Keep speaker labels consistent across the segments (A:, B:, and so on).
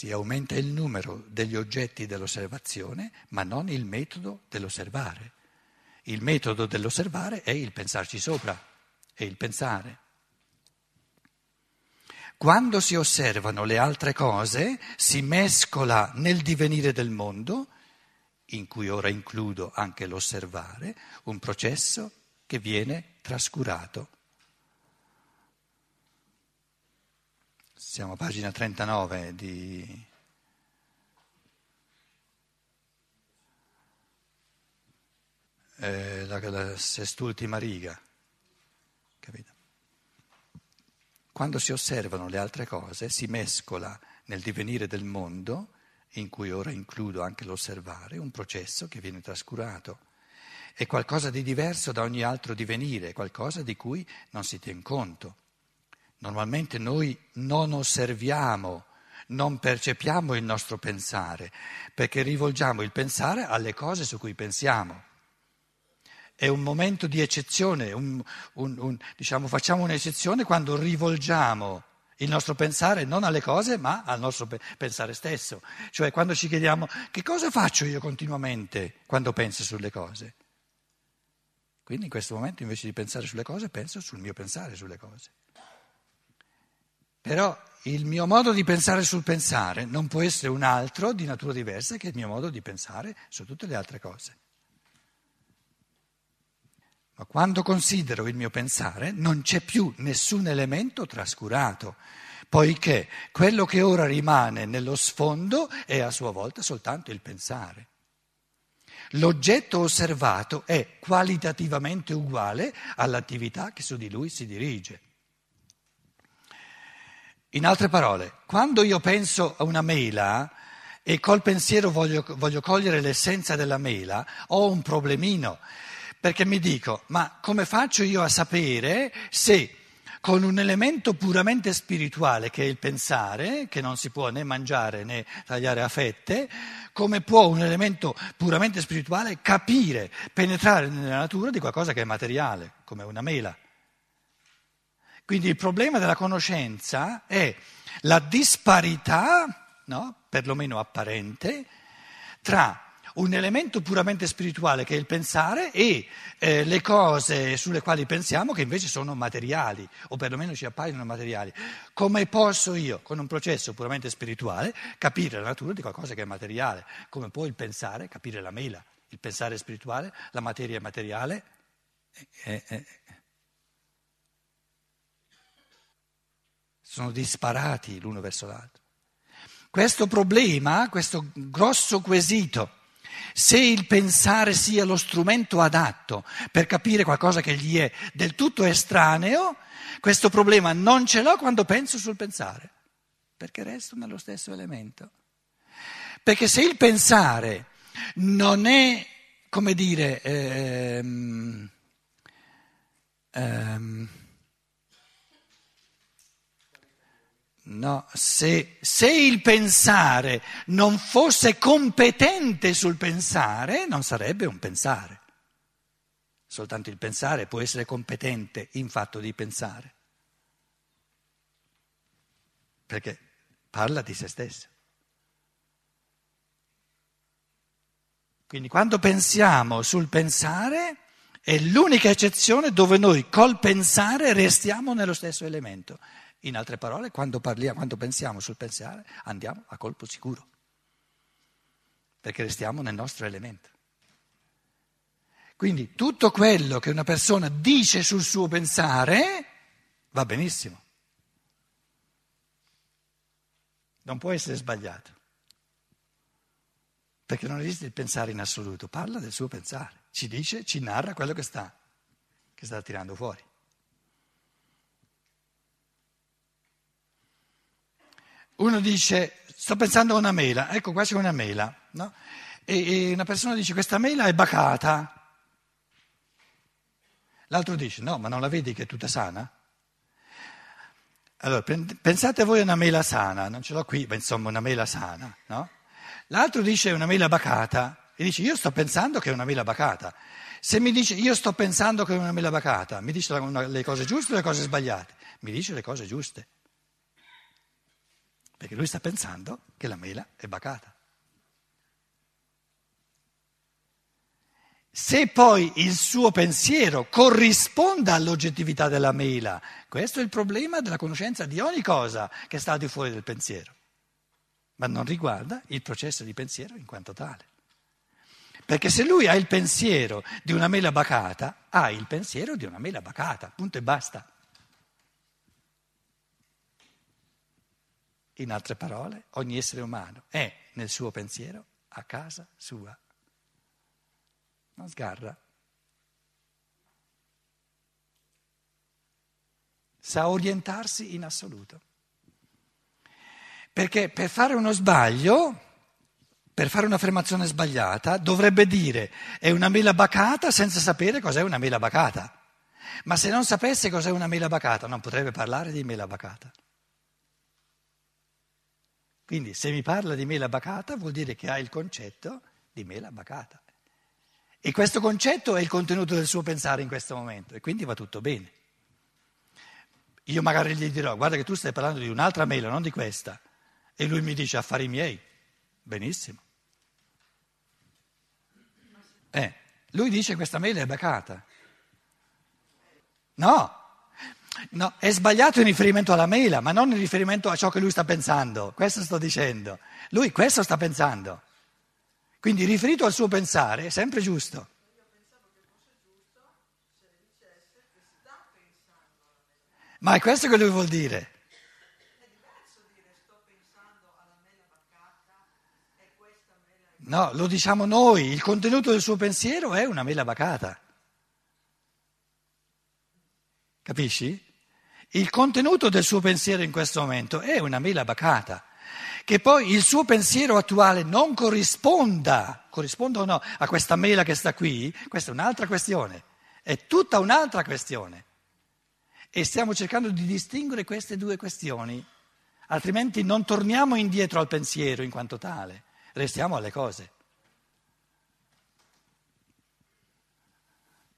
A: si aumenta il numero degli oggetti dell'osservazione, ma non il metodo dell'osservare. Il metodo dell'osservare è il pensarci sopra, è il pensare. Quando si osservano le altre cose, si mescola nel divenire del mondo, in cui ora includo anche l'osservare, un processo che viene trascurato. Siamo a pagina 39 di... Eh, la, la sest'ultima riga, capito? Quando si osservano le altre cose si mescola nel divenire del mondo, in cui ora includo anche l'osservare, un processo che viene trascurato. È qualcosa di diverso da ogni altro divenire, qualcosa di cui non si tiene conto. Normalmente noi non osserviamo, non percepiamo il nostro pensare, perché rivolgiamo il pensare alle cose su cui pensiamo. È un momento di eccezione, un, un, un, diciamo, facciamo un'eccezione quando rivolgiamo il nostro pensare non alle cose ma al nostro pensare stesso, cioè quando ci chiediamo che cosa faccio io continuamente quando penso sulle cose. Quindi in questo momento invece di pensare sulle cose penso sul mio pensare sulle cose. Però il mio modo di pensare sul pensare non può essere un altro di natura diversa che il mio modo di pensare su tutte le altre cose. Ma quando considero il mio pensare non c'è più nessun elemento trascurato, poiché quello che ora rimane nello sfondo è a sua volta soltanto il pensare. L'oggetto osservato è qualitativamente uguale all'attività che su di lui si dirige. In altre parole, quando io penso a una mela e col pensiero voglio, voglio cogliere l'essenza della mela, ho un problemino, perché mi dico, ma come faccio io a sapere se con un elemento puramente spirituale che è il pensare, che non si può né mangiare né tagliare a fette, come può un elemento puramente spirituale capire, penetrare nella natura di qualcosa che è materiale, come una mela? Quindi il problema della conoscenza è la disparità, no, perlomeno apparente, tra un elemento puramente spirituale che è il pensare e eh, le cose sulle quali pensiamo che invece sono materiali o perlomeno ci appaiono materiali. Come posso io, con un processo puramente spirituale, capire la natura di qualcosa che è materiale? Come può il pensare capire la mela? Il pensare spirituale, la materia materiale? Eh, eh, sono disparati l'uno verso l'altro. Questo problema, questo grosso quesito, se il pensare sia lo strumento adatto per capire qualcosa che gli è del tutto estraneo, questo problema non ce l'ho quando penso sul pensare, perché resto nello stesso elemento. Perché se il pensare non è, come dire, ehm, ehm, No, se, se, il pensare non fosse competente sul pensare, non sarebbe un pensare. Soltanto il pensare può essere competente in fatto di pensare. Perché parla di se stesso. Quindi quando pensiamo sul pensare è l'unica eccezione dove noi col pensare restiamo nello stesso elemento. In altre parole, quando, parliamo, quando pensiamo sul pensare, andiamo a colpo sicuro, perché restiamo nel nostro elemento. Quindi tutto quello che una persona dice sul suo pensare va benissimo. Non può essere sbagliato, perché non esiste il pensare in assoluto, parla del suo pensare, ci dice, ci narra quello che sta, che sta tirando fuori. Uno dice, sto pensando a una mela, ecco qua c'è una mela, no? e, e una persona dice, questa mela è bacata. L'altro dice, no, ma non la vedi che è tutta sana? Allora, pensate voi a una mela sana, non ce l'ho qui, ma insomma una mela sana, no? L'altro dice una mela bacata e dice, io sto pensando che è una mela bacata. Se mi dice, io sto pensando che è una mela bacata, mi dice le cose giuste o le cose sbagliate? Mi dice le cose giuste. Perché lui sta pensando che la mela è bacata. Se poi il suo pensiero corrisponda all'oggettività della mela, questo è il problema della conoscenza di ogni cosa che sta al di fuori del pensiero, ma non riguarda il processo di pensiero in quanto tale. Perché se lui ha il pensiero di una mela bacata, ha il pensiero di una mela bacata, punto e basta. In altre parole, ogni essere umano è nel suo pensiero a casa sua non sgarra. Sa orientarsi in assoluto. Perché per fare uno sbaglio, per fare un'affermazione sbagliata, dovrebbe dire è una mela bacata senza sapere cos'è una mela bacata. Ma se non sapesse cos'è una mela bacata, non potrebbe parlare di mela bacata. Quindi se mi parla di mela bacata vuol dire che ha il concetto di mela bacata. E questo concetto è il contenuto del suo pensare in questo momento e quindi va tutto bene. Io magari gli dirò, guarda che tu stai parlando di un'altra mela, non di questa. E lui mi dice, affari miei. Benissimo. Eh, lui dice questa mela è bacata. No, no, è sbagliato in riferimento alla mela, ma non in riferimento a ciò che lui sta pensando. Questo sto dicendo. Lui questo sta pensando. Quindi riferito al suo pensare è sempre giusto. Ma è questo che lui vuol dire. No, lo diciamo noi, il contenuto del suo pensiero è una mela bacata. Capisci? Il contenuto del suo pensiero in questo momento è una mela bacata che poi il suo pensiero attuale non corrisponda, corrisponda o no, a questa mela che sta qui, questa è un'altra questione, è tutta un'altra questione. E stiamo cercando di distinguere queste due questioni, altrimenti non torniamo indietro al pensiero in quanto tale, restiamo alle cose.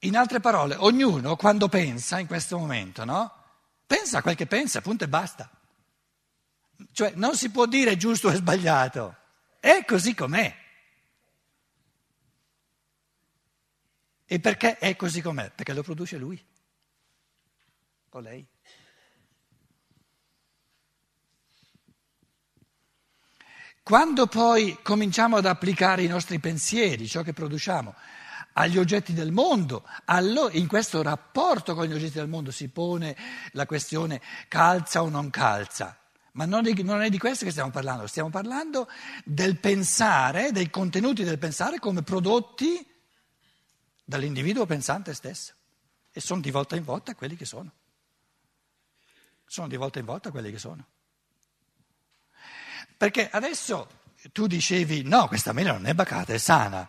A: In altre parole, ognuno quando pensa in questo momento, no? Pensa quel che pensa, punto e basta. Cioè non si può dire giusto e sbagliato, è così com'è. E perché è così com'è? Perché lo produce lui o lei. Quando poi cominciamo ad applicare i nostri pensieri, ciò che produciamo, agli oggetti del mondo, allora in questo rapporto con gli oggetti del mondo si pone la questione calza o non calza. Ma non è, di questo che stiamo parlando, stiamo parlando del pensare, dei contenuti del pensare come prodotti dall'individuo pensante stesso. E sono di volta in volta quelli che sono. Sono di volta in volta quelli che sono. Perché adesso tu dicevi no, questa mela non è bacata, è sana.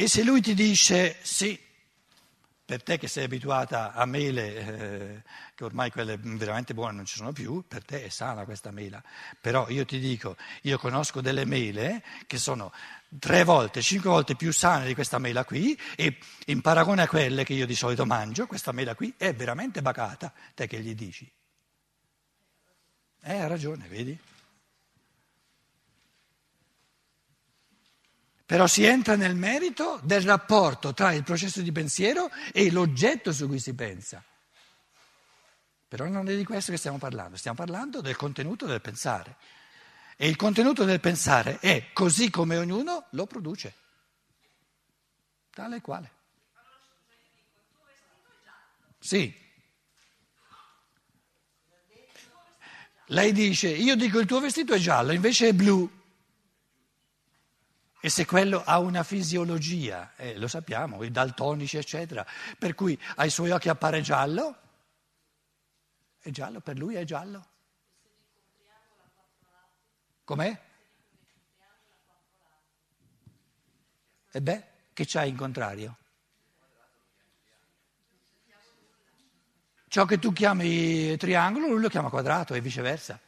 A: E se lui ti dice sì, per te che sei abituata a mele, eh, che ormai quelle veramente buone non ci sono più, per te è sana questa mela. Però io ti dico, io conosco delle mele che sono tre volte, cinque volte più sane di questa mela qui e in paragone a quelle che io di solito mangio, questa mela qui è veramente bacata. Te che gli dici? Eh, ha ragione, vedi? Però si entra nel merito del rapporto tra il processo di pensiero e l'oggetto su cui si pensa. Però non è di questo che stiamo parlando, stiamo parlando del contenuto del pensare. E il contenuto del pensare è così come ognuno lo produce, tale e quale. Sì. Lei dice, io dico il tuo vestito è giallo, invece è blu. E se quello ha una fisiologia, eh, lo sappiamo, i daltonici eccetera, per cui ai suoi occhi appare giallo, è giallo, per lui è giallo. Com'è? E beh, che c'hai in contrario? Ciò che tu chiami triangolo, lui lo chiama quadrato e viceversa.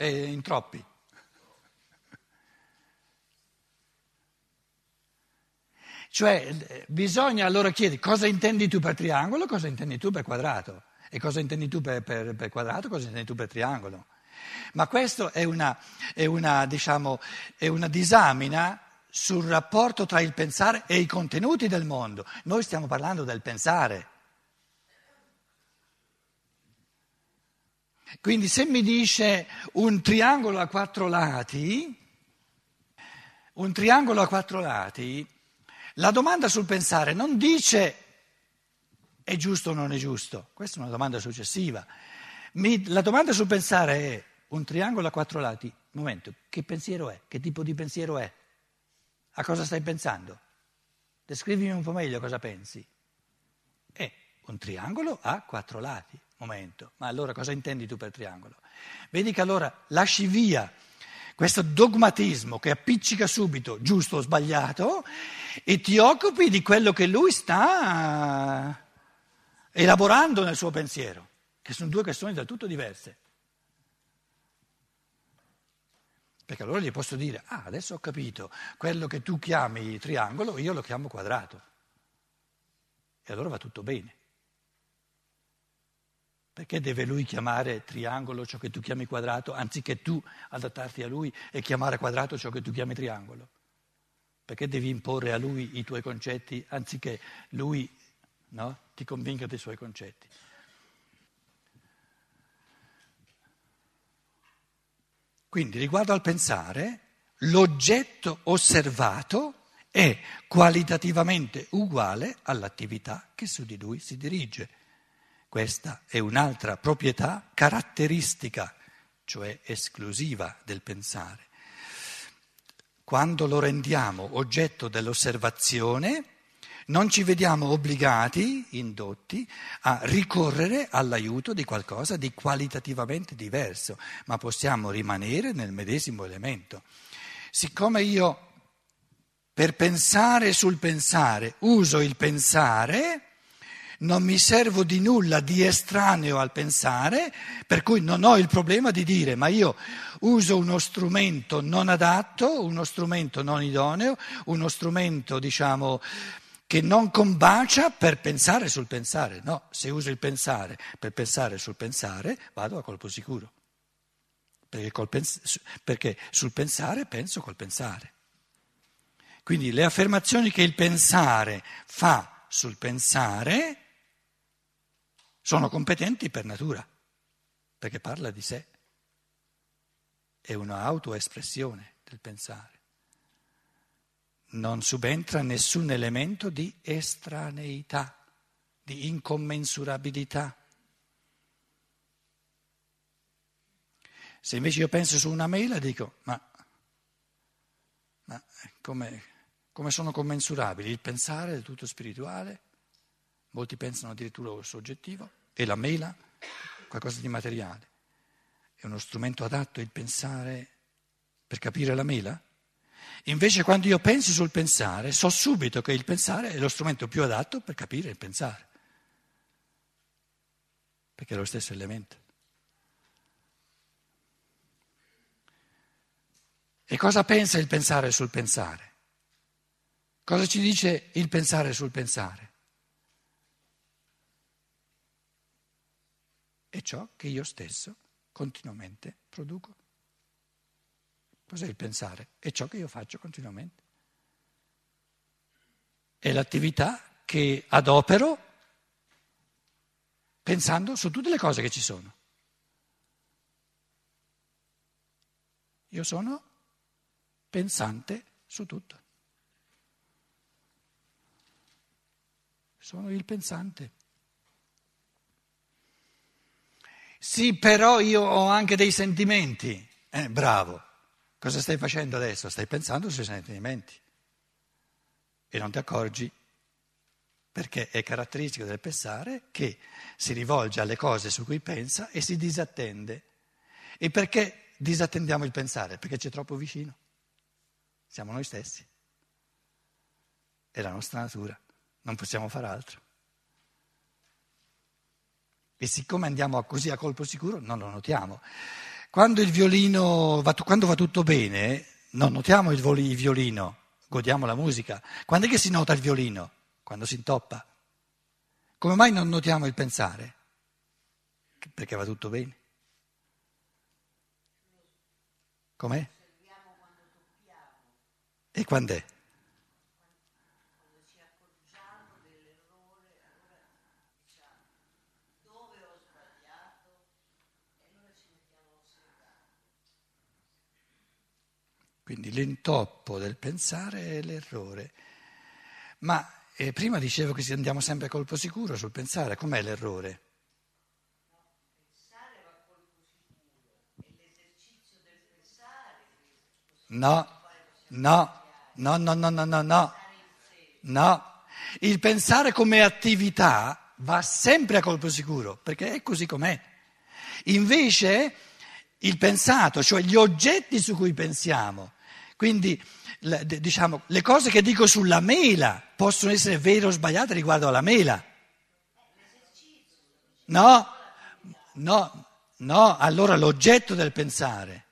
A: E in troppi. Cioè bisogna allora chiedere cosa intendi tu per triangolo, cosa intendi tu per quadrato. E cosa intendi tu per, per, per quadrato, cosa intendi tu per triangolo? Ma questo è una, è una, diciamo, è una disamina sul rapporto tra il pensare e i contenuti del mondo. Noi stiamo parlando del pensare. Quindi se mi dice un triangolo a quattro lati, un triangolo a quattro lati, la domanda sul pensare non dice è giusto o non è giusto, questa è una domanda successiva. Mi, la domanda sul pensare è un triangolo a quattro lati, momento, che pensiero è? Che tipo di pensiero è? A cosa stai pensando? Descrivimi un po' meglio cosa pensi. È un triangolo a quattro lati momento. Ma allora cosa intendi tu per triangolo? Vedi che allora lasci via questo dogmatismo che appiccica subito giusto o sbagliato e ti occupi di quello che lui sta elaborando nel suo pensiero, che sono due questioni del tutto diverse. Perché allora gli posso dire, ah, adesso ho capito, quello che tu chiami triangolo, io lo chiamo quadrato. E allora va tutto bene. Perché deve lui chiamare triangolo ciò che tu chiami quadrato, anziché tu adattarti a lui e chiamare quadrato ciò che tu chiami triangolo? Perché devi imporre a lui i tuoi concetti, anziché lui no, ti convinca dei suoi concetti? Quindi riguardo al pensare, l'oggetto osservato è qualitativamente uguale all'attività che su di lui si dirige. Questa è un'altra proprietà caratteristica, cioè esclusiva del pensare. Quando lo rendiamo oggetto dell'osservazione, non ci vediamo obbligati, indotti, a ricorrere all'aiuto di qualcosa di qualitativamente diverso, ma possiamo rimanere nel medesimo elemento. Siccome io per pensare sul pensare uso il pensare, non mi servo di nulla di estraneo al pensare, per cui non ho il problema di dire ma io uso uno strumento non adatto, uno strumento non idoneo, uno strumento diciamo che non combacia per pensare sul pensare. No, se uso il pensare per pensare sul pensare vado a colpo sicuro, perché, pens- perché sul pensare penso col pensare. Quindi le affermazioni che il pensare fa sul pensare sono competenti per natura, perché parla di sé. È un'autoespressione del pensare. Non subentra nessun elemento di estraneità, di incommensurabilità. Se invece io penso su una mela dico, ma, ma come, come sono commensurabili il pensare del tutto spirituale? Molti pensano addirittura soggettivo e la mela, qualcosa di materiale. È uno strumento adatto il pensare per capire la mela? Invece quando io penso sul pensare, so subito che il pensare è lo strumento più adatto per capire il pensare, perché è lo stesso elemento. E cosa pensa il pensare sul pensare? Cosa ci dice il pensare sul pensare? È ciò che io stesso continuamente produco. Cos'è il pensare? È ciò che io faccio continuamente. È l'attività che adopero pensando su tutte le cose che ci sono. Io sono pensante su tutto. Sono il pensante. Sì, però io ho anche dei sentimenti. Eh, bravo. Cosa stai facendo adesso? Stai pensando sui sentimenti. E non ti accorgi perché è caratteristico del pensare che si rivolge alle cose su cui pensa e si disattende. E perché disattendiamo il pensare? Perché c'è troppo vicino. Siamo noi stessi. È la nostra natura. Non possiamo fare altro. E siccome andiamo così a colpo sicuro, non lo notiamo. Quando il violino va, quando va tutto bene, non notiamo il violino, godiamo la musica. Quando è che si nota il violino? Quando si intoppa. Come mai non notiamo il pensare? perché va tutto bene. Com'è? E quando è? Quindi l'intoppo del pensare è l'errore. Ma eh, prima dicevo che andiamo sempre a colpo sicuro sul pensare, com'è l'errore? No, no, no, no, no, no, no, no. No, il pensare come attività va sempre a colpo sicuro, perché è così com'è. Invece il pensato, cioè gli oggetti su cui pensiamo, quindi diciamo, le cose che dico sulla mela possono essere vere o sbagliate riguardo alla mela. No, no, no, allora l'oggetto del pensare,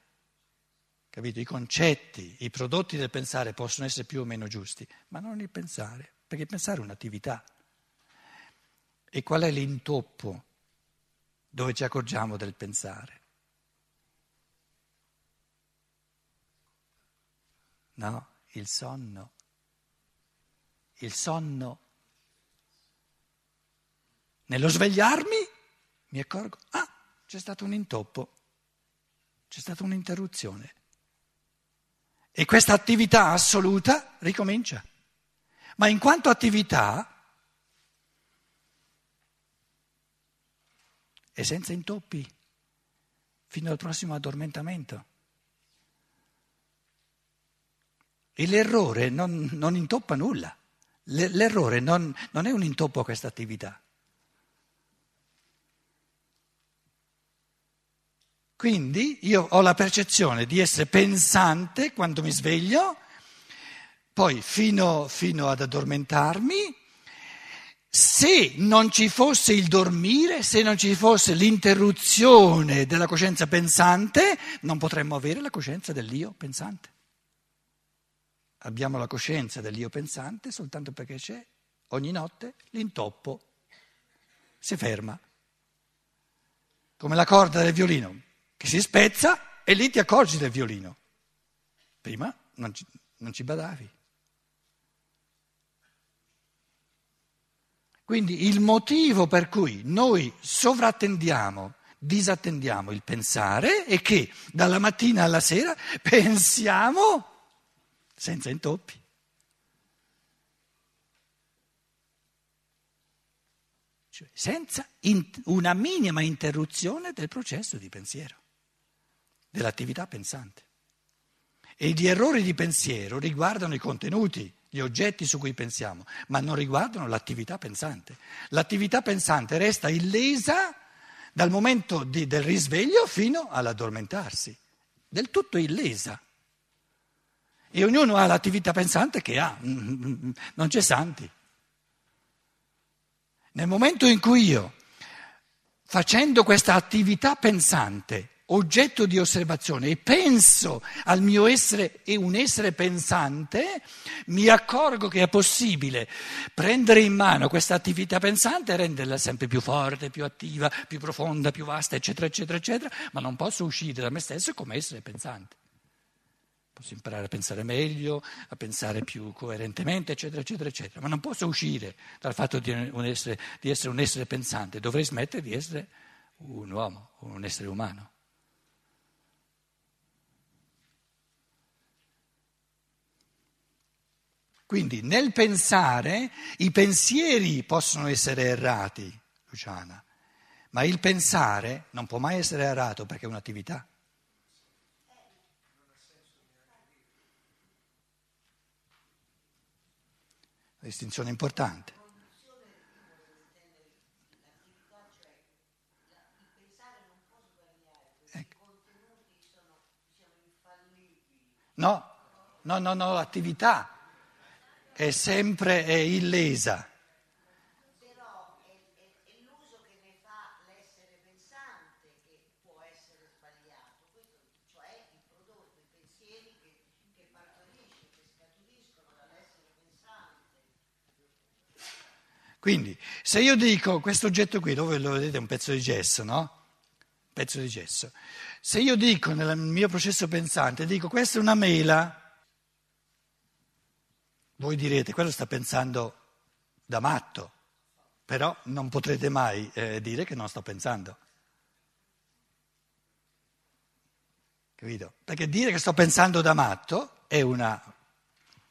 A: capito? I concetti, i prodotti del pensare possono essere più o meno giusti, ma non il pensare, perché il pensare è un'attività. E qual è l'intoppo dove ci accorgiamo del pensare? No, il sonno. Il sonno. Nello svegliarmi mi accorgo, ah, c'è stato un intoppo, c'è stata un'interruzione. E questa attività assoluta ricomincia. Ma in quanto attività è senza intoppi fino al prossimo addormentamento. E l'errore non, non intoppa nulla. L'errore non, non è un intoppo a questa attività. Quindi io ho la percezione di essere pensante quando mi sveglio, poi fino, fino, ad addormentarmi. Se non ci fosse il dormire, se non ci fosse l'interruzione della coscienza pensante, non potremmo avere la coscienza dell'io pensante abbiamo la coscienza dell'io pensante soltanto perché c'è ogni notte l'intoppo, si ferma, come la corda del violino che si spezza e lì ti accorgi del violino. Prima non ci, non ci badavi. Quindi il motivo per cui noi sovrattendiamo, disattendiamo il pensare è che dalla mattina alla sera pensiamo senza intoppi. Cioè, senza in, una minima interruzione del processo di pensiero, dell'attività pensante. E gli errori di pensiero riguardano i contenuti, gli oggetti su cui pensiamo, ma non riguardano l'attività pensante. L'attività pensante resta illesa dal momento di, del risveglio fino all'addormentarsi, del tutto illesa. E ognuno ha l'attività pensante che ha, non c'è santi. Nel momento in cui io, facendo questa attività pensante, oggetto di osservazione, e penso al mio essere e un essere pensante, mi accorgo che è possibile prendere in mano questa attività pensante e renderla sempre più forte, più attiva, più profonda, più vasta, eccetera, eccetera, eccetera, ma non posso uscire da me stesso come essere pensante. Posso imparare a pensare meglio, a pensare più coerentemente, eccetera, eccetera, eccetera. Ma non posso uscire dal fatto di, essere, di essere un essere pensante, dovrei smettere di essere un uomo, un essere umano. Quindi nel pensare i pensieri possono essere errati, Luciana, ma il pensare non può mai essere errato perché è un'attività. Distinzione importante. Ecco. No, no, no, no, l'attività è sempre è illesa. Quindi, se io dico questo oggetto qui, dove lo vedete, è un pezzo di gesso, no? pezzo di gesso. Se io dico nel mio processo pensante, dico questa è una mela, voi direte, quello sta pensando da matto, però non potrete mai eh, dire che non sto pensando. Capito? Perché dire che sto pensando da matto è una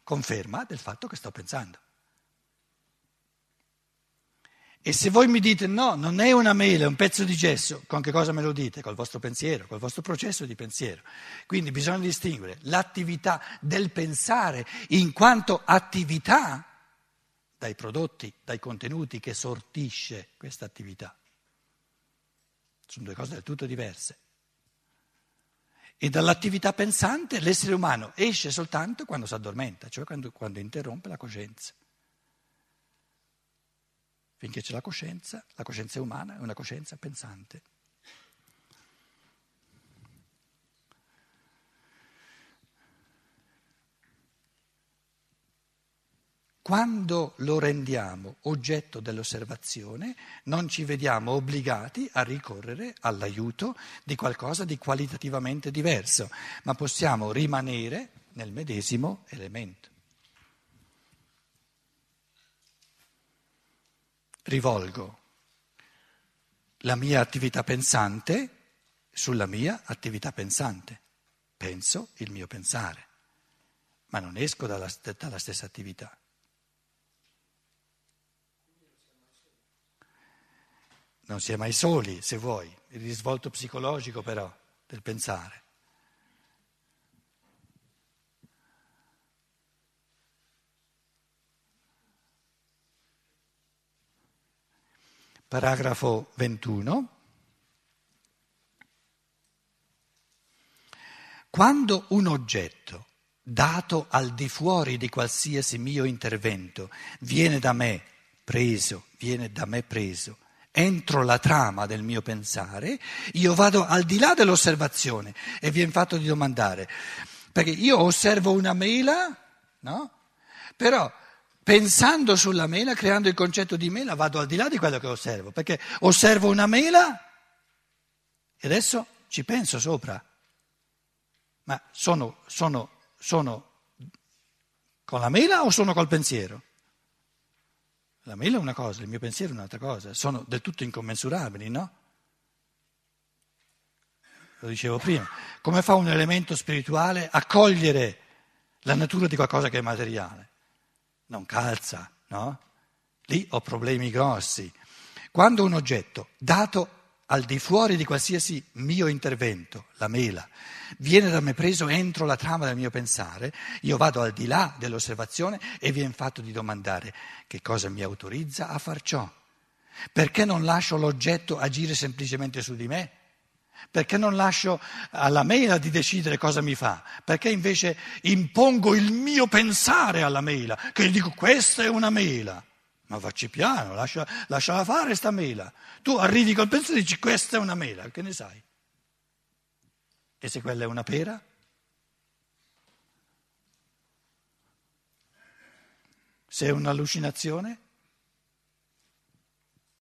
A: conferma del fatto che sto pensando. E se voi mi dite no, non è una mela, è un pezzo di gesso, con che cosa me lo dite? Col vostro pensiero, col vostro processo di pensiero. Quindi bisogna distinguere l'attività del pensare in quanto attività dai prodotti, dai contenuti che sortisce questa attività. Sono due cose del tutto diverse. E dall'attività pensante l'essere umano esce soltanto quando si addormenta, cioè quando, quando interrompe la coscienza. Finché c'è la coscienza, la coscienza umana, è una coscienza pensante. Quando lo rendiamo oggetto dell'osservazione, non ci vediamo obbligati a ricorrere all'aiuto di qualcosa di qualitativamente diverso, ma possiamo rimanere nel medesimo elemento. Rivolgo la mia attività pensante sulla mia attività pensante. Penso il mio pensare, ma non esco dalla, dalla stessa attività. Non si è mai soli, se vuoi, il risvolto psicologico però del pensare. Paragrafo 21. Quando un oggetto dato al di fuori di qualsiasi mio intervento viene da me preso, viene da me preso, entro la trama del mio pensare, io vado al di là dell'osservazione e viene fatto di domandare, perché io osservo una mela, no? Però pensando sulla mela, creando il concetto di mela, vado al di là di quello che osservo, perché osservo una mela e adesso ci penso sopra. Ma sono, sono, sono con la mela o sono col pensiero? La mela è una cosa, il mio pensiero è un'altra cosa, sono del tutto incommensurabili, no? Lo dicevo prima. Come fa un elemento spirituale a cogliere la natura di qualcosa che è materiale? Non calza, no? Lì ho problemi grossi. Quando un oggetto dato al di fuori di qualsiasi mio intervento, la mela, viene da me preso entro la trama del mio pensare, io vado al di là dell'osservazione e viene fatto di domandare che cosa mi autorizza a far ciò. Perché non lascio l'oggetto agire semplicemente su di me? Perché non lascio alla mela di decidere cosa mi fa? Perché invece impongo il mio pensare alla mela, che gli dico questa è una mela. Ma facci piano, lascia, lasciala fare sta mela. Tu arrivi col pensiero e dici questa è una mela, che ne sai? E se quella è una pera? Se è un'allucinazione?